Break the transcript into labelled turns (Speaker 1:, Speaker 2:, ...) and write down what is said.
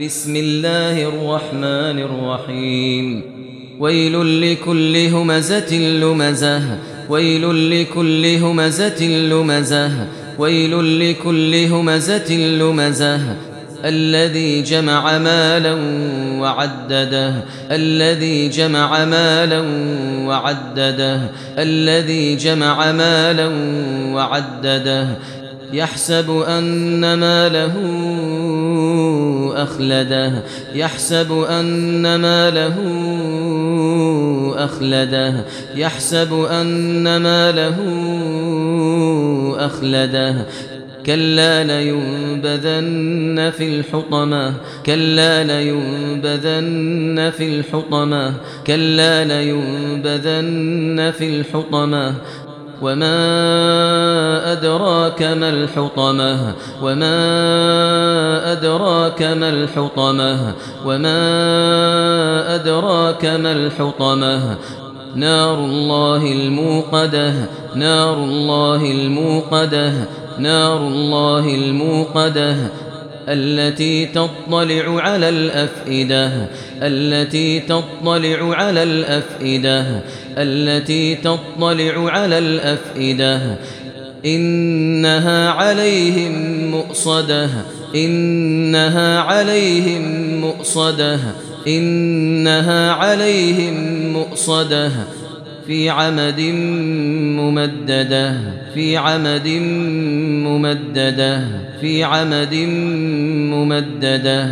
Speaker 1: بسم الله الرحمن الرحيم. ويل لكل همزة لمزة. ويل لكل همزة لمزة. ويل لكل همزة لمزة. الذي جمع مالا وعدده. الذي جمع مالا وعدده. الذي جمع مالا وعدده. يحسب أن ماله أخلده يحسب أن ماله أخلده يحسب أن ماله أخلده. كلا لينبذن في الحطمة كلا لينبذن في الحطمة كلا لينبذن في الحطمة. وما أدراك ما الحطمة وما أدراك ما الحطمة وما أدراك ما الحطمة نار الله الموقدة نار الله الموقدة نار الله الموقدة التي تطلع على الأفئدة التي تطلع على الأفئدة التي تطلع على الأفئدة إنها عليهم مؤصدة. إنها عليهم مؤصدة. إنها عليهم مؤصدة. في عمد ممددة. في عمد ممددة. في عمد ممددة.